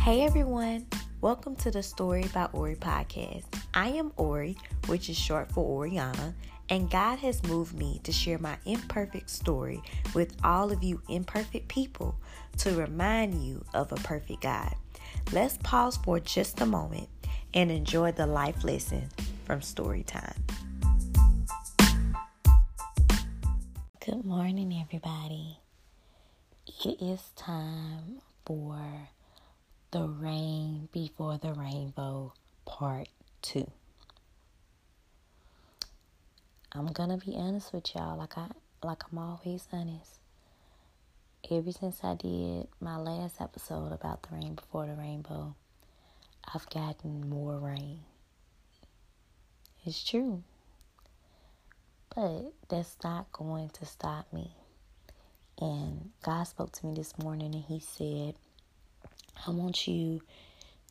Hey everyone, welcome to the Story by Ori podcast. I am Ori, which is short for Orionna, and God has moved me to share my imperfect story with all of you imperfect people to remind you of a perfect God. Let's pause for just a moment and enjoy the life lesson from story time. Good morning, everybody. It is time for the Rain Before the Rainbow Part 2. I'm gonna be honest with y'all, like I like I'm always honest. Ever since I did my last episode about the rain before the rainbow, I've gotten more rain. It's true. But that's not going to stop me. And God spoke to me this morning and He said, I want you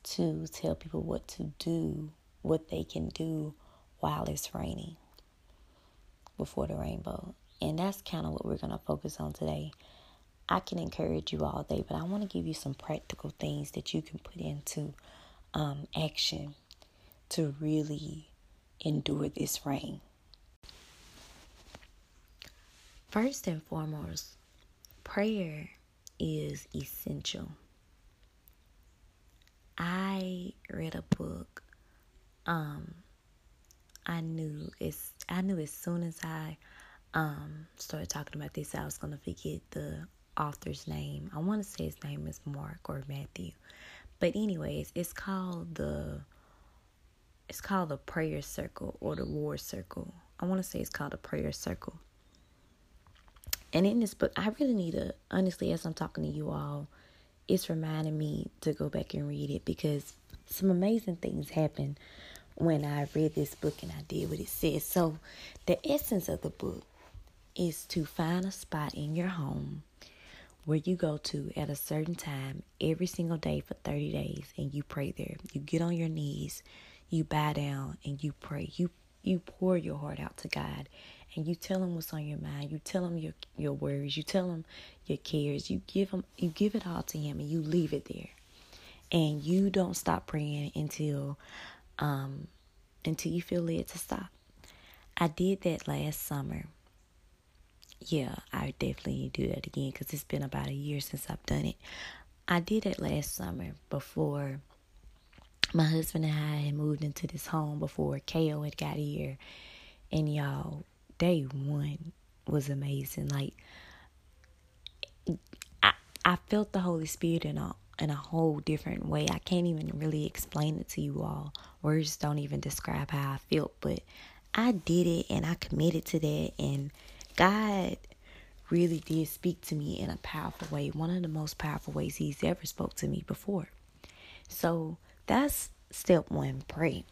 to tell people what to do, what they can do while it's raining before the rainbow. And that's kind of what we're going to focus on today. I can encourage you all day, but I want to give you some practical things that you can put into um, action to really endure this rain. First and foremost, prayer is essential. I read a book. Um, I knew it's. I knew as soon as I um started talking about this, I was gonna forget the author's name. I want to say his name is Mark or Matthew, but anyways, it's called the. It's called the prayer circle or the war circle. I want to say it's called the prayer circle. And in this book, I really need to honestly, as I'm talking to you all, it's reminding me to go back and read it because some amazing things happen when I read this book and I did what it says. So, the essence of the book is to find a spot in your home where you go to at a certain time every single day for 30 days and you pray there. You get on your knees, you bow down and you pray. You you pour your heart out to God and you tell him what's on your mind. You tell him your your worries. You tell him your cares. You give him you give it all to him and you leave it there. And you don't stop praying until um until you feel led to stop. I did that last summer. Yeah, I definitely do that again because it's been about a year since I've done it. I did it last summer before my husband and I had moved into this home before KO had got here. And y'all, day one was amazing. Like I I felt the Holy Spirit in a in a whole different way. I can't even really explain it to you all. Words don't even describe how I felt, but I did it and I committed to that and God really did speak to me in a powerful way. One of the most powerful ways he's ever spoke to me before. So that's step 1, pray.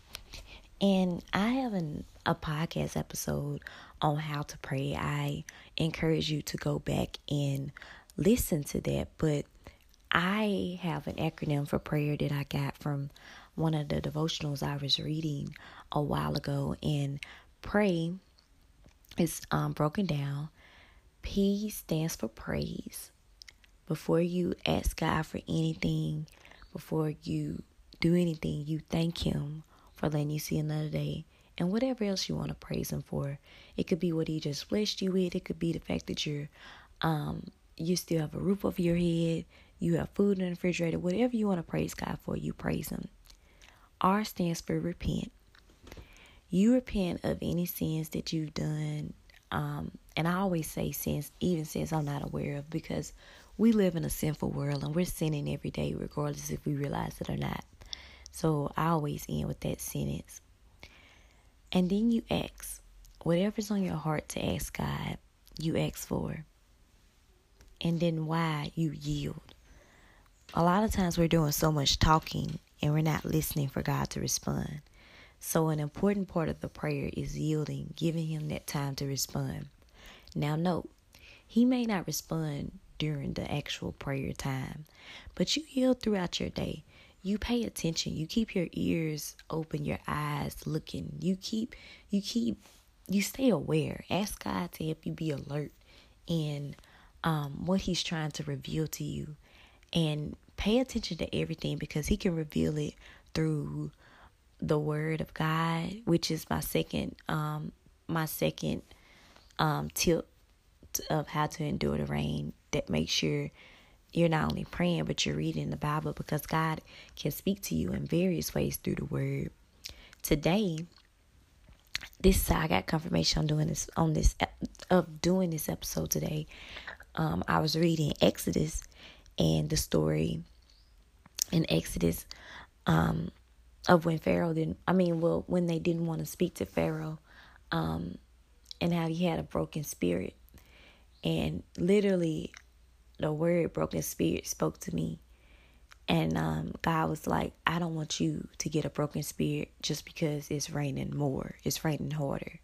And I have an, a podcast episode on how to pray. I encourage you to go back and listen to that. But I have an acronym for prayer that I got from one of the devotionals I was reading a while ago. And pray is um, broken down. P stands for praise. Before you ask God for anything, before you do anything, you thank Him for letting you see another day and whatever else you want to praise him for. It could be what he just blessed you with. It could be the fact that you're um you still have a roof over your head, you have food in the refrigerator, whatever you want to praise God for, you praise him. R stands for repent. You repent of any sins that you've done. Um, and I always say sins, even sins I'm not aware of, because we live in a sinful world and we're sinning every day, regardless if we realize it or not. So I always end with that sentence. And then you ask whatever's on your heart to ask God, you ask for. And then Y you yield. A lot of times we're doing so much talking and we're not listening for God to respond. So, an important part of the prayer is yielding, giving Him that time to respond. Now, note, He may not respond during the actual prayer time, but you yield throughout your day you pay attention. You keep your ears open your eyes looking. You keep you keep you stay aware. Ask god to help you be alert in um, what he's trying to reveal to you. And pay attention to everything because He can reveal it through the Word of God, which is my second um my second um tip of how to endure the rain. That makes sure you're not only praying but you're reading the Bible because God can speak to you in various ways through the Word. Today, this I got confirmation on doing this on this of doing this episode today. Um, I was reading Exodus and the story in Exodus um, of when Pharaoh didn't. I mean, well, when they didn't want to speak to Pharaoh, um, and how he had a broken spirit, and literally, the word "broken spirit" spoke to me. And um, God was like, I don't want you to get a broken spirit just because it's raining more, it's raining harder.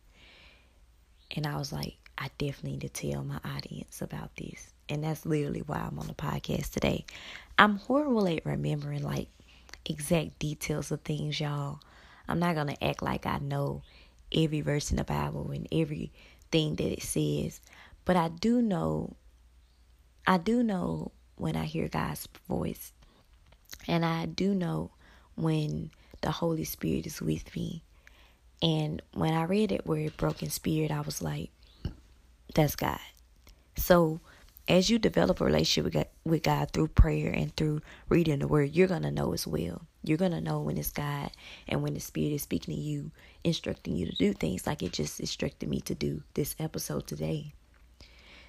And I was like, I definitely need to tell my audience about this. And that's literally why I'm on the podcast today. I'm horrible at remembering like exact details of things, y'all. I'm not going to act like I know every verse in the Bible and everything that it says. But I do know, I do know when I hear God's voice and I do know when the Holy Spirit is with me. And when I read it word broken spirit, I was like, that's God. So as you develop a relationship with God, with God through prayer and through reading the word, you're to know as well. You're to know when it's God and when the Spirit is speaking to you, instructing you to do things like it just instructed me to do this episode today.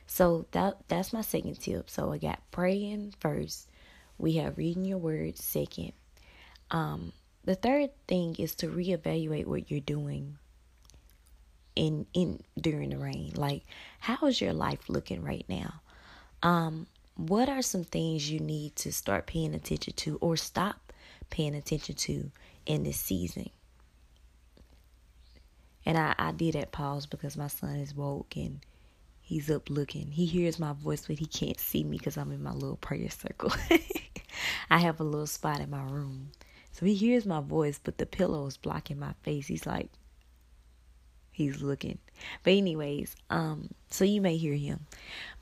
So that that's my second tip. So I got praying first, we have reading your words second. Um, the third thing is to reevaluate what you're doing in in during the rain. Like, how is your life looking right now? Um, what are some things you need to start paying attention to or stop paying attention to in this season? And I, I did that pause because my son is woke and he's up looking. He hears my voice, but he can't see me because I'm in my little prayer circle. I have a little spot in my room. So he hears my voice, but the pillow is blocking my face. He's like, he's looking. But anyways, um, so you may hear him.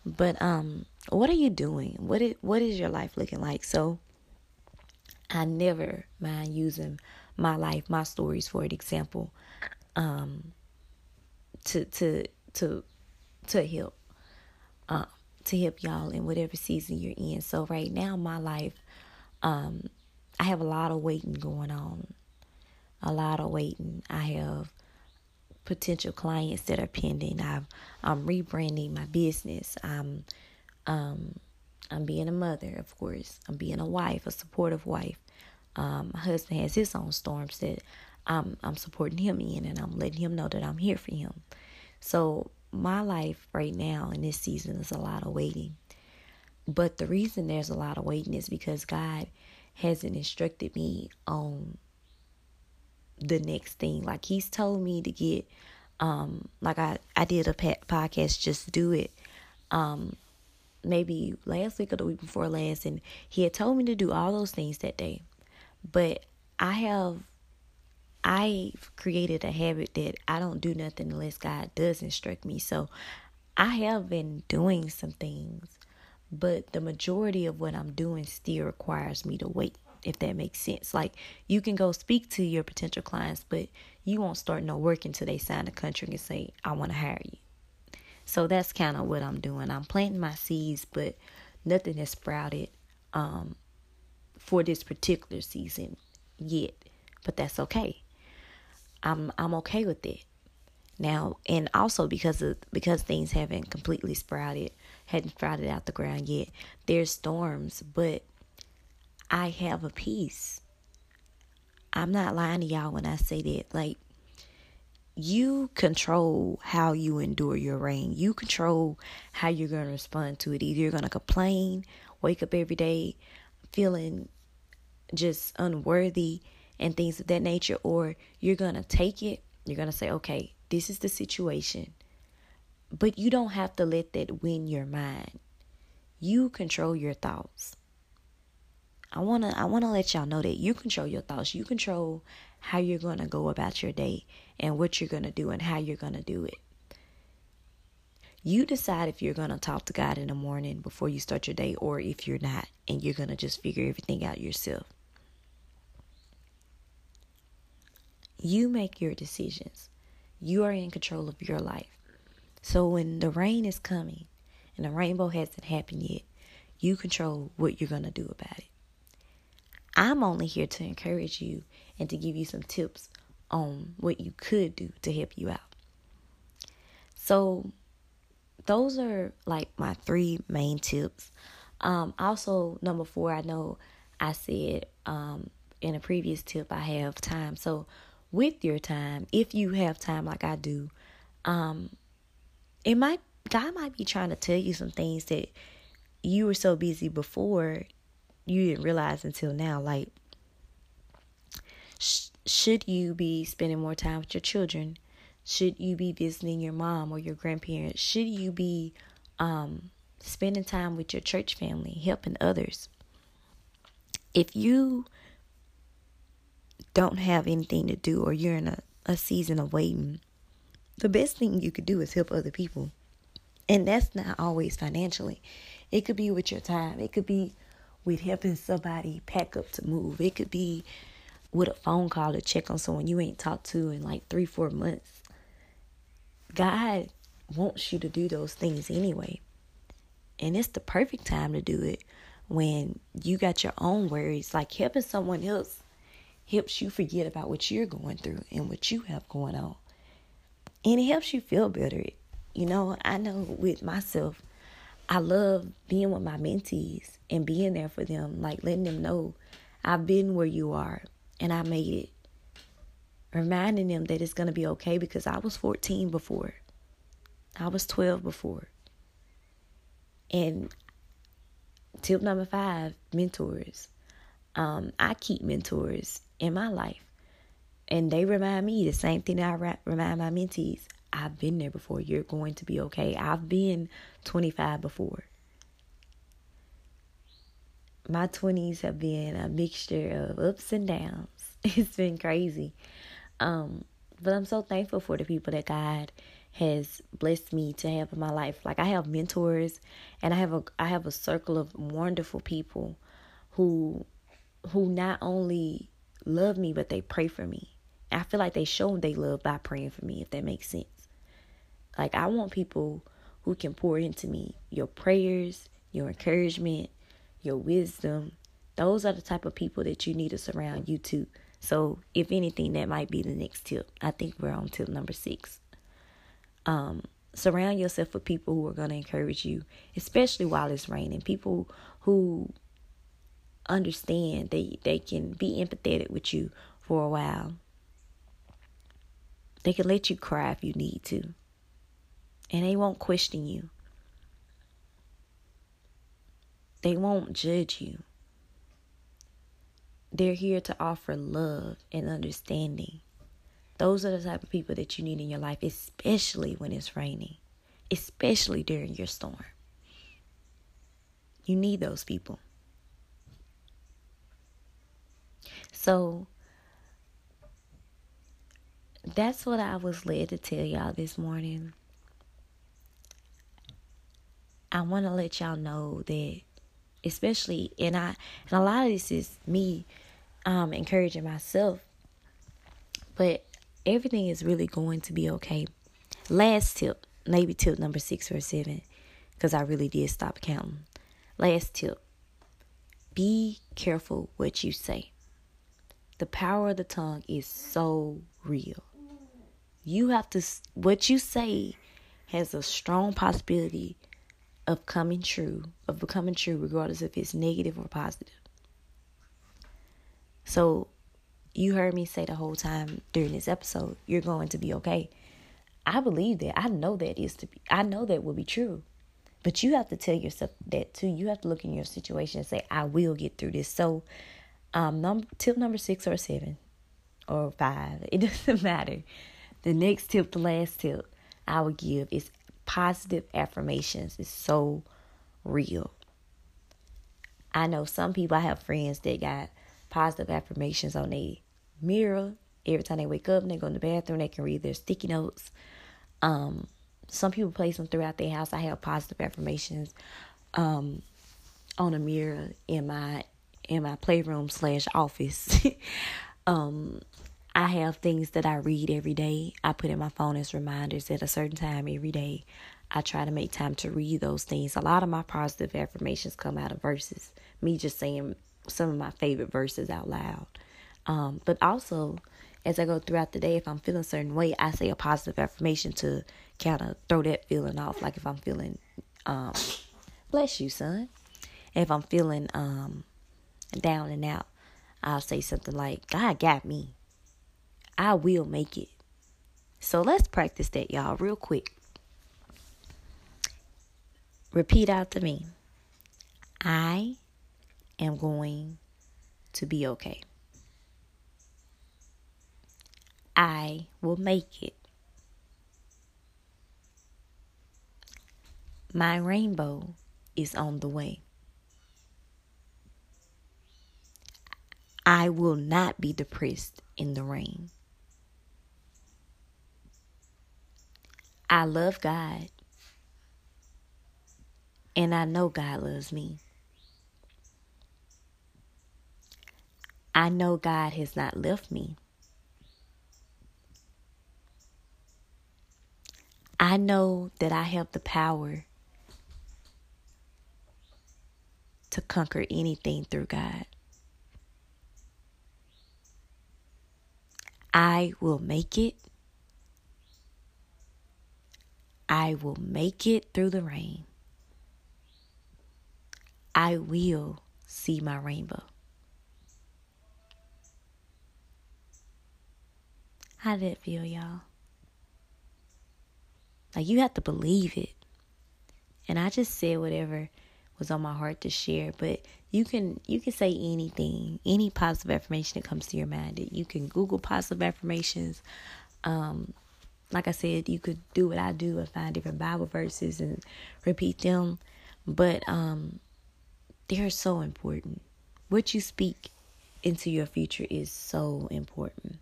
But um, what are you doing? What is what is your life looking like? So I never mind using my life, my stories for an example, um, to to to to help, uh, to help y'all in whatever season you're in. So right now, my life, um, I have a lot of waiting going on. A lot of waiting. I have potential clients that are pending. I've, I'm rebranding my business. I'm, um, I'm being a mother, of course. I'm being a wife, a supportive wife. Um, my husband has his own storms that I'm, I'm supporting him in, and I'm letting him know that I'm here for him. So my life right now in this season is a lot of waiting. But the reason there's a lot of waiting is because God hasn't instructed me on the next thing. Like He's told me to get, um, like I I did a podcast, just do it, um, maybe last week or the week before last, and He had told me to do all those things that day. But I have I've created a habit that I don't do nothing unless God does instruct me. So I have been doing some things, but the majority of what I'm doing still requires me to wait, if that makes sense. Like you can go speak to your potential clients, but you won't start no work until they sign a contract and say, I want to hire you. So that's kind of what I'm doing. I'm planting my seeds, but nothing has sprouted um, for this particular season yet. But that's okay I'm I'm okay with it now. And also because of because things haven't completely sprouted hadn't sprouted out the ground yet there's storms but i have a peace. I'm not lying to y'all when i say that like you control how you endure your rain you control how you're going to respond to it. Either you're going to complain wake up every day feeling just unworthy and things of that nature, or you're going to take it, you're going to say, okay, this is the situation. But you don't have to let that win your mind. You control your thoughts. I want to I want to let y'all know that you control your thoughts. You control how you're going to go about your day and what you're going to do and how you're going to do it. You decide if you're going to talk to God in the morning before you start your day or if you're not and you're going to just figure everything out yourself. You make your decisions. You are in control of your life. So when the rain is coming and the rainbow hasn't happened yet, you control what you're going to do about it. I'm only here to encourage you and to give you some tips on what you could do to help you out. So, those are like my three main tips. Um, also, number four, I know I said um, in a previous tip, I have time. So, with your time, if you have time like I do, um, it might God might be trying to tell you some things that you were so busy before you didn't realize until now. Like, sh- should you be spending more time with your children? Should you be visiting your mom or your grandparents? Should you be um, spending time with your church family, helping others? If you don't have anything to do or you're in a, a season of waiting, the best thing you could do is help other people. And that's not always financially. It could be with your time. It could be with helping somebody pack up to move. It could be with a phone call to check on someone you ain't talked to in like three, four months. God wants you to do those things anyway. And it's the perfect time to do it when you got your own worries. Like helping someone else helps you forget about what you're going through and what you have going on. And it helps you feel better. You know, I know with myself, I love being with my mentees and being there for them, like letting them know I've been where you are and I made it. Reminding them that it's going to be okay because I was 14 before, I was 12 before. And tip number five mentors. Um, I keep mentors in my life, and they remind me the same thing that I remind my mentees. I've been there before. You're going to be okay. I've been 25 before. My 20s have been a mixture of ups and downs. It's been crazy. Um, but I'm so thankful for the people that God has blessed me to have in my life. Like I have mentors and I have a I have a circle of wonderful people who who not only love me but they pray for me. I feel like they show they love by praying for me if that makes sense. Like, I want people who can pour into me your prayers, your encouragement, your wisdom. Those are the type of people that you need to surround you to. So, if anything, that might be the next tip. I think we're on tip number six. Um, surround yourself with people who are going to encourage you, especially while it's raining. People who understand they they can be empathetic with you for a while. They can let you cry if you need to and they won't question you. They won't judge you. They're here to offer love and understanding. Those are the type of people that you need in your life, especially when it's raining, especially during your storm. You need those people. So that's what I was led to tell y'all this morning. I want to let y'all know that, especially, and I, and a lot of this is me, um, encouraging myself, but everything is really going to be okay. Last tip, maybe tip number six or seven, because I really did stop counting. Last tip be careful what you say. The power of the tongue is so real. You have to, what you say has a strong possibility of coming true, of becoming true, regardless if it's negative or positive. So, you heard me say the whole time during this episode, you're going to be okay. I believe that. I know that is to be. I know that will be true. But you have to tell yourself that too. You have to look in your situation and say, "I will get through this." So, um, number tip number six or seven, or five, it doesn't matter. The next tip, the last tip I would give is positive affirmations is so real. I know some people, I have friends that got positive affirmations on their mirror. Every time they wake up and they go in the bathroom, they can read their sticky notes. Um, some people place them throughout their house. I have positive affirmations um, on a mirror in my in my playroom slash office. um, I have things that I read every day. I put in my phone as reminders at a certain time every day. I try to make time to read those things. A lot of my positive affirmations come out of verses, me just saying some of my favorite verses out loud. Um, but also, as I go throughout the day, if I'm feeling a certain way, I say a positive affirmation to kind of throw that feeling off. Like if I'm feeling, um, bless you, son. If I'm feeling um, down and out, I'll say something like, God got me. I will make it. So let's practice that, y'all, real quick. Repeat out to me I am going to be okay. I will make it. My rainbow is on the way. I will not be depressed in the rain. I love God. And I know God loves me. I know God has not left me. I know that I have the power to conquer anything through God. I will make it. I will make it through the rain. I will see my rainbow. How did it feel, y'all? Like you have to believe it. And I just said whatever was on my heart to share, but you can you can say anything, any positive affirmation that comes to your mind. You can Google positive affirmations. Um, like I said, you could do what I do and find different Bible verses and repeat them. But um, they're so important. What you speak into your future is so important.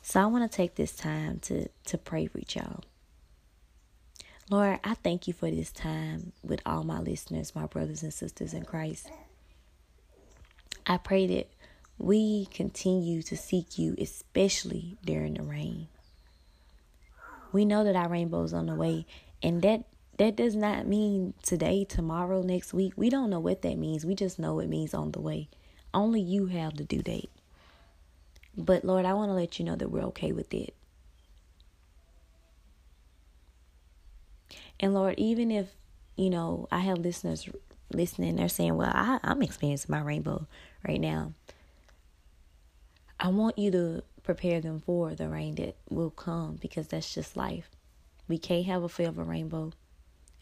So I want to take this time to to pray for y'all. Lord, I thank you for this time with all my listeners, my brothers and sisters in Christ. I pray that we continue to seek you, especially during the rain. We know that our rainbow is on the way, and that that does not mean today, tomorrow, next week. We don't know what that means. We just know it means on the way. Only you have the due date. But Lord, I want to let you know that we're okay with it. And Lord, even if, you know, I have listeners listening, they're saying, well, I, I'm experiencing my rainbow right now. I want you to prepare them for the rain that will come because that's just life. We can't have a forever rainbow,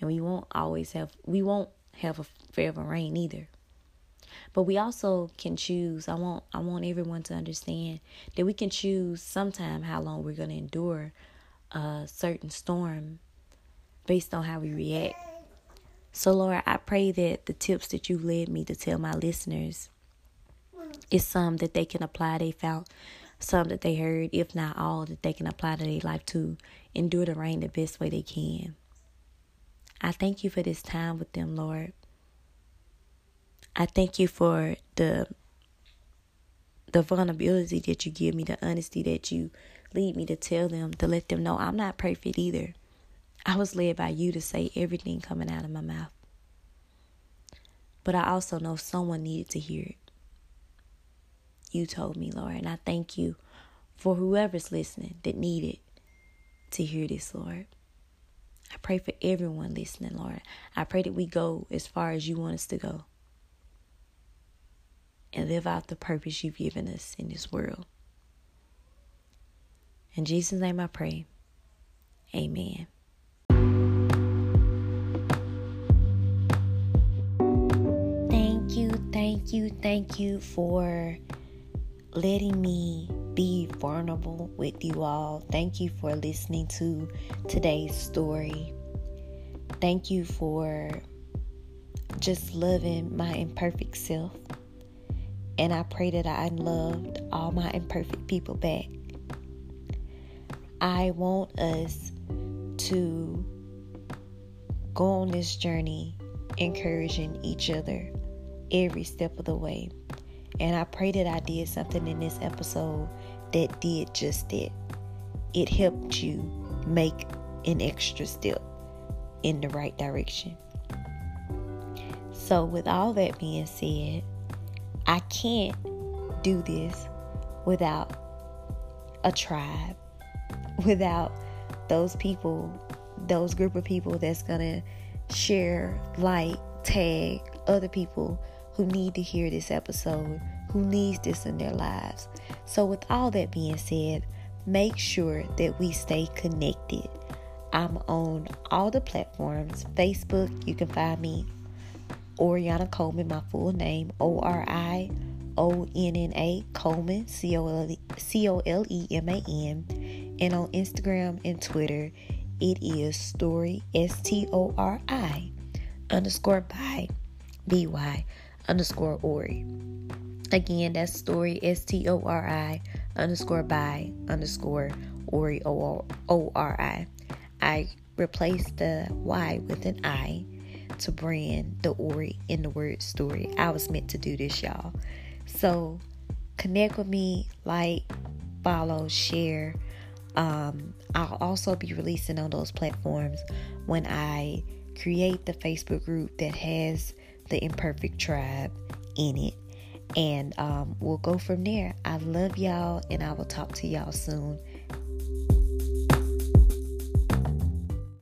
and we won't always have, we won't have a forever rain either. But we also can choose. I want I want everyone to understand that we can choose sometime how long we're going to endure a certain storm based on how we react. So Lord, I pray that the tips that you led me to tell my listeners is some that they can apply. They found some that they heard, if not all, that they can apply to their life to endure the rain the best way they can. I thank you for this time with them, Lord. I thank you for the the vulnerability that you give me, the honesty that you lead me to tell them, to let them know I'm not perfect either. I was led by you to say everything coming out of my mouth. But I also know someone needed to hear it. You told me, Lord, and I thank you for whoever's listening that needed to hear this, Lord. I pray for everyone listening, Lord. I pray that we go as far as you want us to go and live out the purpose you've given us in this world. In Jesus' name I pray. Amen. Thank you, thank you for letting me be vulnerable with you all. Thank you for listening to today's story. Thank you for just loving my imperfect self. And I pray that I loved all my imperfect people back. I want us to go on this journey, encouraging each other every step of the way. And I pray that I did something in this episode that did just that. It helped you make an extra step in the right direction. So, with all that being said, I can't do this without a tribe, without those people, those group of people that's gonna share, like, tag other people who need to hear this episode, who needs this in their lives. So with all that being said, make sure that we stay connected. I'm on all the platforms. Facebook, you can find me Orionna Coleman, my full name, O R I O N N A Coleman, C O L E M A N. And on Instagram and Twitter, it is story S T O R I underscore by B Y underscore Ori. Again, that's story S T O R I underscore by underscore Ori O R I. I replaced the Y with an I to brand the Ori in the word story. I was meant to do this, y'all. So connect with me, like, follow, share. Um, I'll also be releasing on those platforms when I create the Facebook group that has the Imperfect Tribe in it. And um, we'll go from there. I love y'all, and I will talk to y'all soon.